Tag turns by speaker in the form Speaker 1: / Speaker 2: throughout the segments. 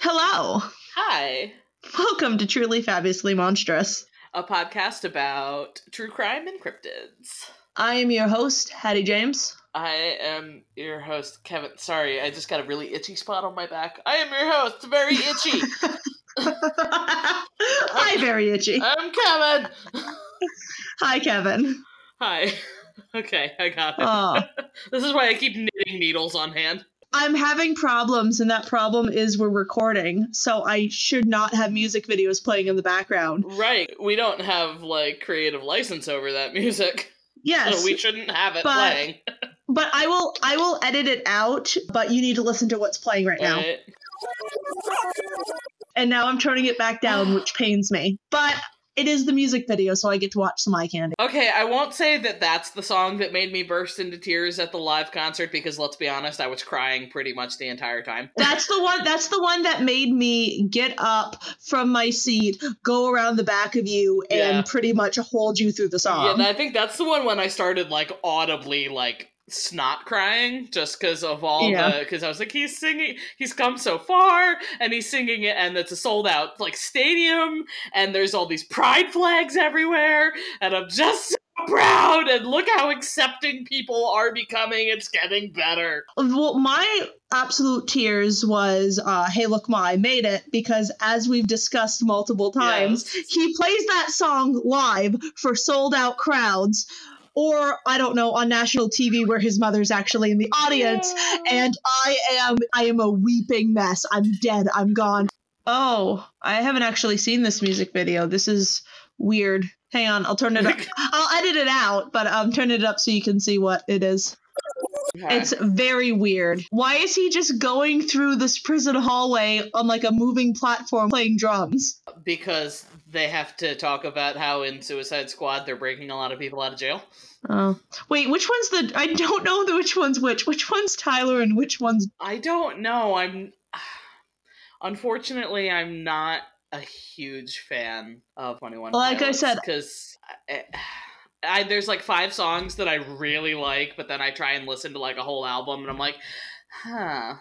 Speaker 1: Hello.
Speaker 2: Hi,
Speaker 1: Welcome to Truly Fabulously Monstrous.
Speaker 2: a podcast about true crime and cryptids.
Speaker 1: I am your host, Hattie James.
Speaker 2: I am your host, Kevin. Sorry, I just got a really itchy spot on my back. I am your host, very itchy.
Speaker 1: Hi, very itchy.
Speaker 2: I'm Kevin.
Speaker 1: Hi, Kevin.
Speaker 2: Hi. Okay, I got it.
Speaker 1: Oh,
Speaker 2: This is why I keep knitting needles on hand.
Speaker 1: I'm having problems, and that problem is we're recording, so I should not have music videos playing in the background.
Speaker 2: Right. We don't have like creative license over that music.
Speaker 1: Yes,
Speaker 2: So we shouldn't have it
Speaker 1: but-
Speaker 2: playing.
Speaker 1: but I will. I will edit it out. But you need to listen to what's playing right now.
Speaker 2: Right.
Speaker 1: And now I'm turning it back down, which pains me. But it is the music video, so I get to watch some eye candy.
Speaker 2: Okay, I won't say that that's the song that made me burst into tears at the live concert because let's be honest, I was crying pretty much the entire time.
Speaker 1: That's the one. That's the one that made me get up from my seat, go around the back of you, and
Speaker 2: Yeah.
Speaker 1: pretty much hold you through the song.
Speaker 2: yeah, I think that's the one when I started like audibly like snot crying just because of all
Speaker 1: Yeah.
Speaker 2: the because I was like he's singing he's come so far and he's singing it and it's a sold out like stadium and there's all these pride flags everywhere and I'm just so proud and look how accepting people are becoming it's getting better
Speaker 1: well, my absolute tears was, uh, "Hey, look, Ma, I made it!" Because as we've discussed multiple times,
Speaker 2: Yes.
Speaker 1: he plays that song live for sold out crowds. Or I don't know on national TV where his mother's actually in the audience, and I am I am a weeping mess. I'm dead. I'm gone. Oh, I haven't actually seen this music video. This is weird. Hang on, I'll turn it up. I'll edit it out, but um turn it up so you can see what it is.
Speaker 2: Okay.
Speaker 1: It's very weird. Why is he just going through this prison hallway on like a moving platform playing drums?
Speaker 2: because they have to talk about how in Suicide Squad they're breaking a lot of people out of jail.
Speaker 1: Oh. Wait, which one's the I don't know the which one's which. Which one's Tyler and which one's
Speaker 2: I don't know. I'm unfortunately I'm not a huge fan of Twenty One.
Speaker 1: Like I said-
Speaker 2: because I, I, there's like five songs that I really like, but then I try and listen to like a whole album, and I'm like, huh.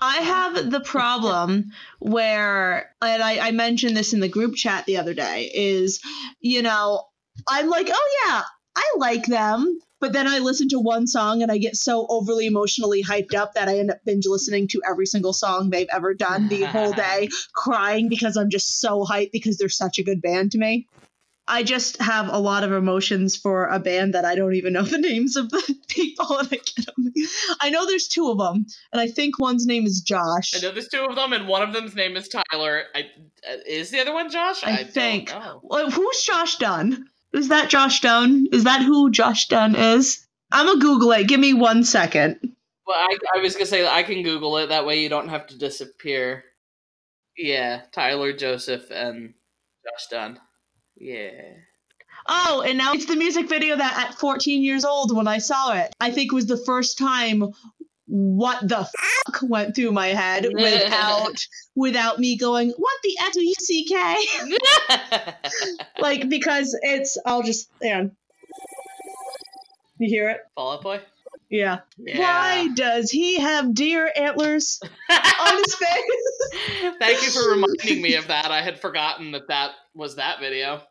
Speaker 1: I have the problem where, and I, I mentioned this in the group chat the other day, is, you know, I'm like, oh yeah, I like them. But then I listen to one song and I get so overly emotionally hyped up that I end up binge listening to every single song they've ever done the whole day, crying because I'm just so hyped because they're such a good band to me. I just have a lot of emotions for a band that I don't even know the names of the people. And I, get them. I know there's two of them, and I think one's name is Josh.
Speaker 2: I know there's two of them, and one of them's name is Tyler. I uh, is the other one Josh?
Speaker 1: I
Speaker 2: don't
Speaker 1: think. Well, who's Josh Dun? Is that Josh Dun? Is that who Josh Dun is? I'm gonna Google it. Give me one second.
Speaker 2: Well, I, I was gonna say I can Google it. That way you don't have to disappear. Yeah, Tyler Joseph and Josh Dun. Yeah.
Speaker 1: Oh, and now it's the music video that at 14 years old when I saw it, I think was the first time what the fuck went through my head without without me going, what the F do you CK? like because it's I'll just and you hear it?
Speaker 2: Fall Out Boy.
Speaker 1: Yeah.
Speaker 2: Yeah.
Speaker 1: Why does he have deer antlers on his face?
Speaker 2: Thank you for reminding me of that. I had forgotten that that was that video.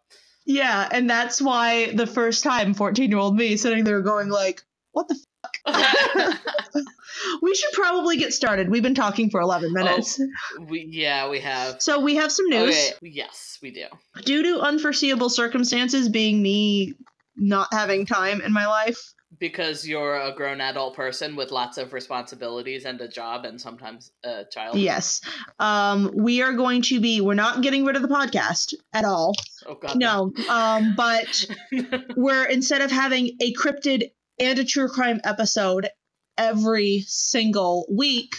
Speaker 1: Yeah, and that's why the first time 14 year old me sitting there going like, what the f-? we should probably get started. We've been talking for 11 minutes.
Speaker 2: we, yeah, we have.
Speaker 1: So we have some news.
Speaker 2: Okay. Yes, we do.
Speaker 1: Due to unforeseeable circumstances being me not having time in my life,
Speaker 2: Because you're a grown adult person with lots of responsibilities and a job and sometimes a child.
Speaker 1: yes, um, we are going to be, we're not getting rid of the podcast at all.
Speaker 2: Oh god.
Speaker 1: No, um, but we're instead of having a cryptid and a true crime episode every single week,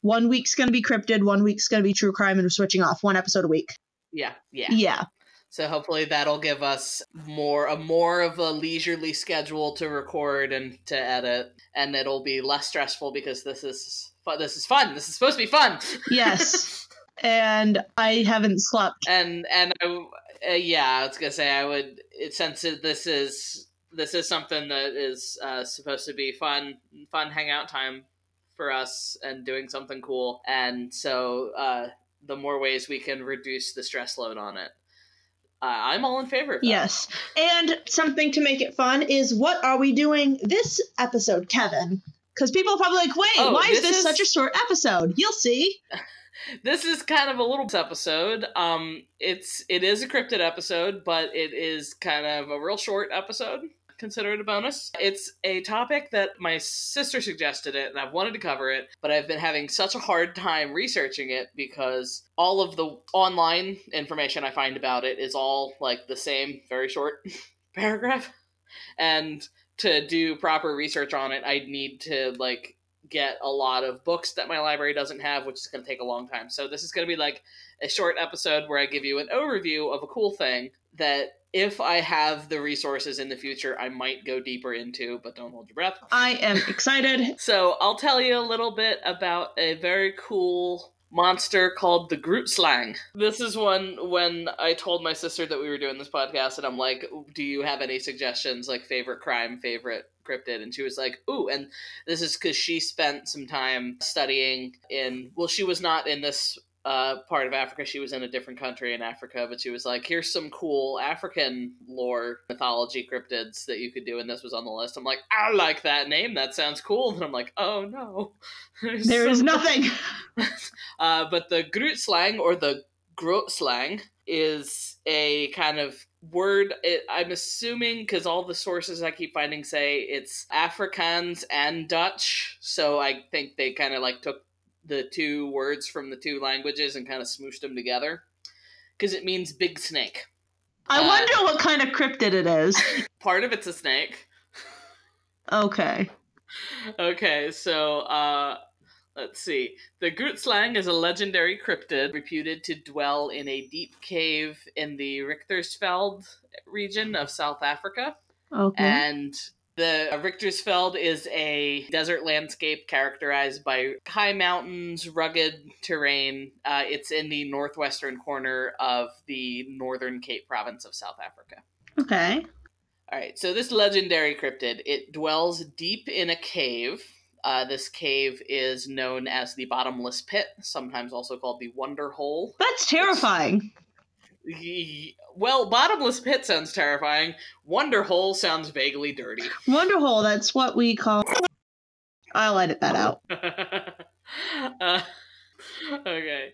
Speaker 1: one week's going to be cryptid, one week's going to be true crime, and we're switching off one episode a week.
Speaker 2: yeah, yeah.
Speaker 1: Yeah.
Speaker 2: So hopefully that'll give us more a more of a leisurely schedule to record and to edit, and it'll be less stressful because this is fu- this is fun. This is supposed to be fun.
Speaker 1: Yes. and I haven't slept.
Speaker 2: and and I, uh, yeah, I was gonna say I would it, since it, this is this is something that is uh, supposed to be fun fun hangout time for us and doing something cool, and so uh, the more ways we can reduce the stress load on it. I'm all in favor of that.
Speaker 1: Yes. And something to make it fun is what are we doing this episode, Kevin? Because people are probably like, wait,
Speaker 2: Oh,
Speaker 1: why is
Speaker 2: this
Speaker 1: this
Speaker 2: is-
Speaker 1: such a short episode? You'll see.
Speaker 2: This is kind of a little episode. Um, it's it is a cryptid episode, but it is kind of a real short episode. Consider it a bonus. It's a topic that my sister suggested it, and I've wanted to cover it, but I've been having such a hard time researching it because all of the online information I find about it is all like the same, very short paragraph, and to do proper research on it, I need to like get a lot of books that my library doesn't have, which is going to take a long time. So this is going to be like a short episode where I give you an overview of a cool thing that if I have the resources in the future, I might go deeper into, but don't hold your breath.
Speaker 1: I am excited.
Speaker 2: So I'll tell you a little bit about a very cool monster called the Grootslang. This is one when I told my sister that we were doing this podcast, and I'm like, "Do you have any suggestions, like favorite crime, favorite cryptid?" And she was like, "Ooh!" And this is because she spent some time studying in. Well, she was not in this uh, part of Africa. She was in a different country in Africa, but she was like, "Here's some cool African lore mythology cryptids that you could do," and this was on the list. I'm like, "I like that name. That sounds cool." And I'm like, "Oh no, There's
Speaker 1: There is
Speaker 2: some-
Speaker 1: nothing.
Speaker 2: uh, but the Grootslang or the Grootslang is a kind of word. It, I'm assuming because all the sources I keep finding say it's Afrikaans and Dutch, so I think they kind of like took the two words from the two languages and kind of smooshed them together because it means big snake.
Speaker 1: I
Speaker 2: Uh,
Speaker 1: wonder what kind of cryptid it is.
Speaker 2: Part of it's a snake.
Speaker 1: Okay.
Speaker 2: okay, so uh let's see. The Grootslang is a legendary cryptid reputed to dwell in a deep cave in the Richtersveld region of South Africa.
Speaker 1: Okay.
Speaker 2: And the Richtersveld is a desert landscape characterized by high mountains, rugged terrain. Uh, it's in the northwestern corner of the Northern Cape province of South Africa.
Speaker 1: okay.
Speaker 2: All right, so this legendary cryptid, it dwells deep in a cave. Uh, this cave is known as the Bottomless Pit, sometimes also called the Wonder Hole.
Speaker 1: That's terrifying.
Speaker 2: Ye- Well, Bottomless Pit sounds terrifying. Wonder Hole sounds vaguely dirty.
Speaker 1: Wonderhole, that's what we call. I'll edit that out.
Speaker 2: uh, okay.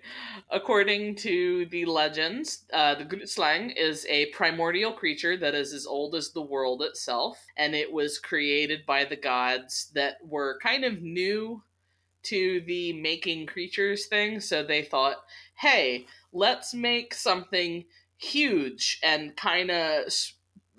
Speaker 2: According to the legends, uh, the Grootslang is a primordial creature that is as old as the world itself, and it was created by the gods that were kind of new to the making creatures thing, so they thought, hey, let's make something huge and kind of.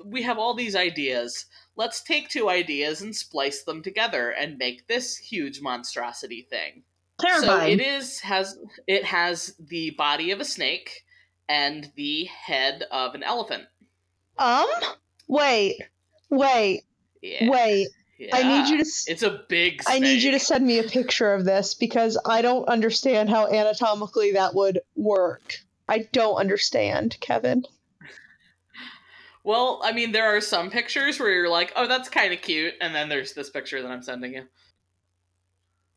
Speaker 2: We have all these ideas let's take two ideas and splice them together and make this huge monstrosity thing. So it is has it has the body of a snake and the head of an elephant.
Speaker 1: um? Wait. Wait.
Speaker 2: Yeah.
Speaker 1: Wait. I need you to.
Speaker 2: It's a big.
Speaker 1: I need you to send me a picture of this because I don't understand how anatomically that would work. I don't understand, Kevin.
Speaker 2: Well, I mean, there are some pictures where you're like, "Oh, that's kind of cute," and then there's this picture that I'm sending you.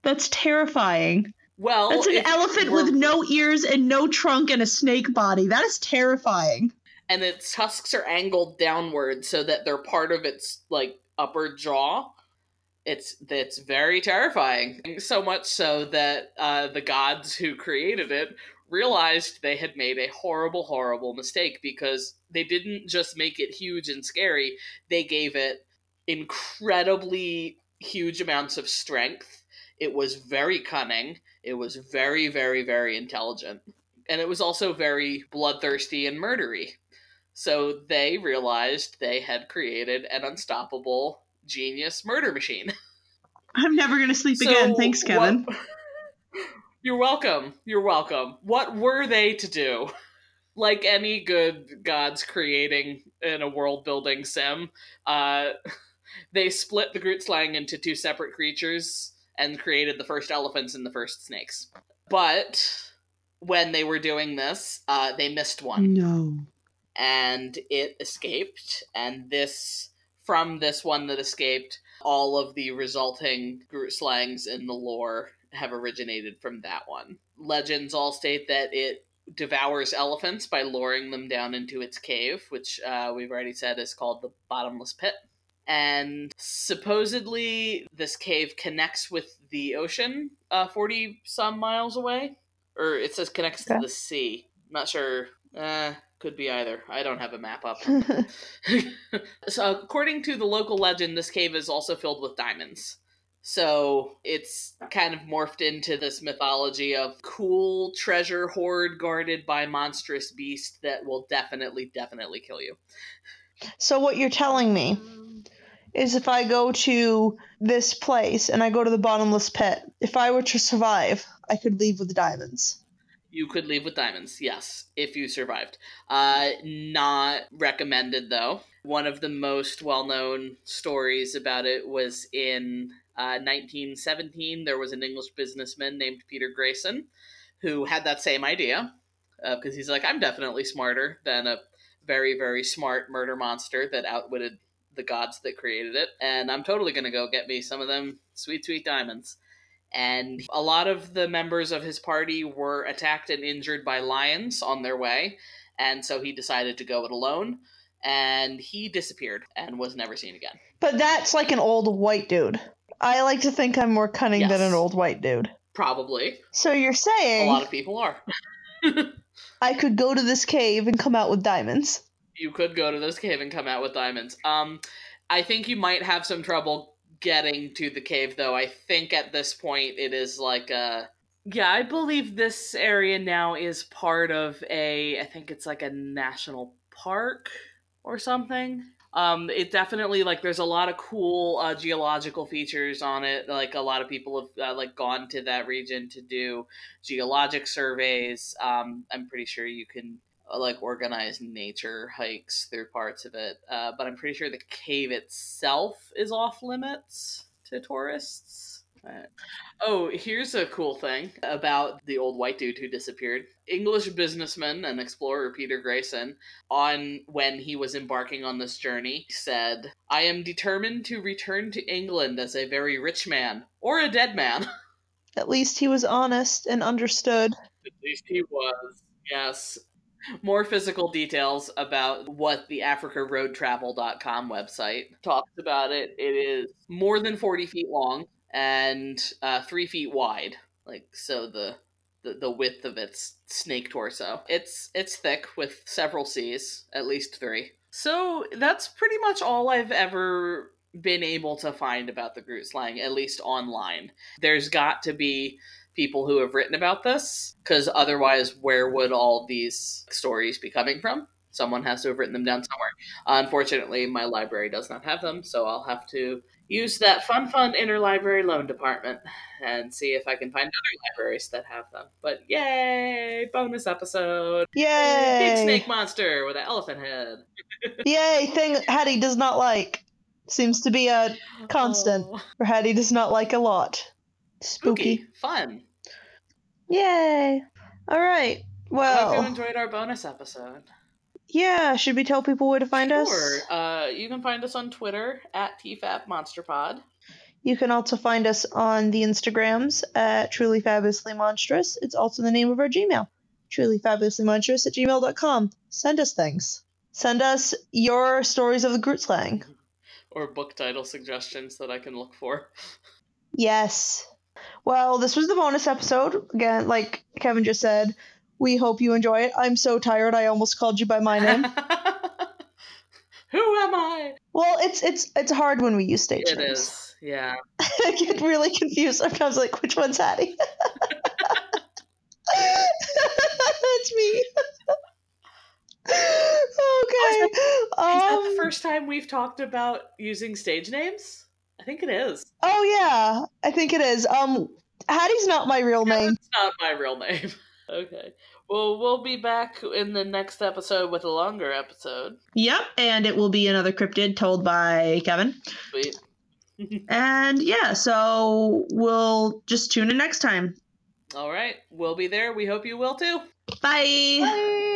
Speaker 1: That's terrifying.
Speaker 2: Well,
Speaker 1: That's an elephant
Speaker 2: we're-
Speaker 1: with no ears and no trunk and a snake body. That is terrifying.
Speaker 2: and its tusks are angled downward so that they're part of its like upper jaw. It's that's very terrifying. So much so that uh, the gods who created it realized they had made a horrible, horrible mistake because they didn't just make it huge and scary; they gave it incredibly huge amounts of strength. It was very cunning. It was very, very, very intelligent. And it was also very bloodthirsty and murdery. So they realized they had created an unstoppable genius murder machine.
Speaker 1: I'm never going to sleep
Speaker 2: So
Speaker 1: again. Thanks, Kevin.
Speaker 2: what- You're welcome. You're welcome. What were they to do? Like any good gods creating in a world building sim, uh, they split the Grootslang into two separate creatures and created the first elephants and the first snakes. But when they were doing this, uh, they missed one
Speaker 1: No.
Speaker 2: And it escaped and this from this one that escaped all of the resulting Grootslangs in the lore have originated from that one legends all state that it devours elephants by luring them down into its cave, which uh, we've already said is called the bottomless pit. And supposedly, this cave connects with the ocean, uh, forty some miles away, or it says connects
Speaker 1: Okay.
Speaker 2: to the sea. I'm not sure. Uh, could be either. I don't have a map up. so, according to the local legend, this cave is also filled with diamonds. So it's kind of morphed into this mythology of cool treasure hoard guarded by monstrous beast that will definitely, definitely kill you.
Speaker 1: so what you're telling me is if I go to this place and I go to the bottomless pit, if I were to survive, I could leave with the diamonds.
Speaker 2: You could leave with diamonds, yes, if you survived. Uh, not recommended though. One of the most well-known stories about it was in uh, 1917. There was an English businessman named Peter Grayson who had that same idea because he's like, I'm definitely smarter than a very, very smart murder monster that outwitted the gods that created it, and I'm totally gonna go get me some of them sweet, sweet diamonds and a lot of the members of his party were attacked and injured by lions on their way. And so he decided to go it alone. And he disappeared and was never seen again.
Speaker 1: But that's like an old white dude. I like to think I'm more cunning than an old white dude.
Speaker 2: probably.
Speaker 1: So you're saying a
Speaker 2: lot of people are.
Speaker 1: I could go to this cave and come out with diamonds?
Speaker 2: you could go to this cave and come out with diamonds. Um i think you might have some trouble getting to the cave though. I think at this point it is like a yeah i believe this area now is part of a i think it's like a national park or something. Um it definitely like there's a lot of cool uh, geological features on it like a lot of people have uh, like gone to that region to do geologic surveys. Um i'm pretty sure you can like organized nature hikes through parts of it uh, but i'm pretty sure the cave itself is off limits to tourists Uh, oh here's a cool thing about the old white dude who disappeared english businessman and explorer peter grayson on when he was embarking on this journey said i am determined to return to england as a very rich man or a dead man
Speaker 1: At least he was honest and understood.
Speaker 2: At least he was. Yes. More physical details about what the AfricaRoadTravel.com website talks about it. It is more than 40 feet long and uh, three feet wide. Like, so the, the, the width of its snake torso. It's, it's thick with several C's, at least three. So that's pretty much all I've ever been able to find about the Grootslang, at least online. There's got to be people who have written about this because otherwise where would all these stories be coming from someone has to have written them down somewhere unfortunately my library does not have them so i'll have to use that fun fun interlibrary loan department and see if i can find other libraries that have them but yay bonus episode
Speaker 1: Yay!
Speaker 2: big snake monster with an elephant head
Speaker 1: Yay! Thing Hattie does not like. Seems to be a constant.
Speaker 2: Oh,
Speaker 1: Or Hattie does not like a lot. Spooky.
Speaker 2: spooky fun
Speaker 1: Yay! Alright.
Speaker 2: I hope you enjoyed our bonus episode
Speaker 1: yeah, should we tell people where to find us?
Speaker 2: Sure. Uh, you can find us on Twitter at TFAPMonsterPod.
Speaker 1: You can also find us on the Instagrams at Truly Fabulously Monstrous. It's also the name of our Gmail, trulyfabulouslymonstrous at gmail.com. Send us things. Send us your stories of the Grootslang.
Speaker 2: or book title suggestions that I can look for.
Speaker 1: Yes. Well, this was the bonus episode. Again, like Kevin just said, we hope you enjoy it. I'm so tired I almost called you by my name.
Speaker 2: Who am I?
Speaker 1: well, it's it's it's hard when we use stage
Speaker 2: It
Speaker 1: names.
Speaker 2: is. Yeah.
Speaker 1: I get really confused sometimes like which one's Hattie? It's me. okay.
Speaker 2: Is that
Speaker 1: Um,
Speaker 2: the first time we've talked about using stage names? I think it is.
Speaker 1: oh yeah, I think it is. Um Hattie's not my real name.
Speaker 2: It's not my real name. okay. Well, we'll be back in the next episode with a longer episode.
Speaker 1: Yep, and it will be another cryptid told by Kevin.
Speaker 2: Sweet.
Speaker 1: And yeah, so we'll just tune in next time.
Speaker 2: All right. We'll be there. We hope you will too.
Speaker 1: Bye.
Speaker 2: Bye.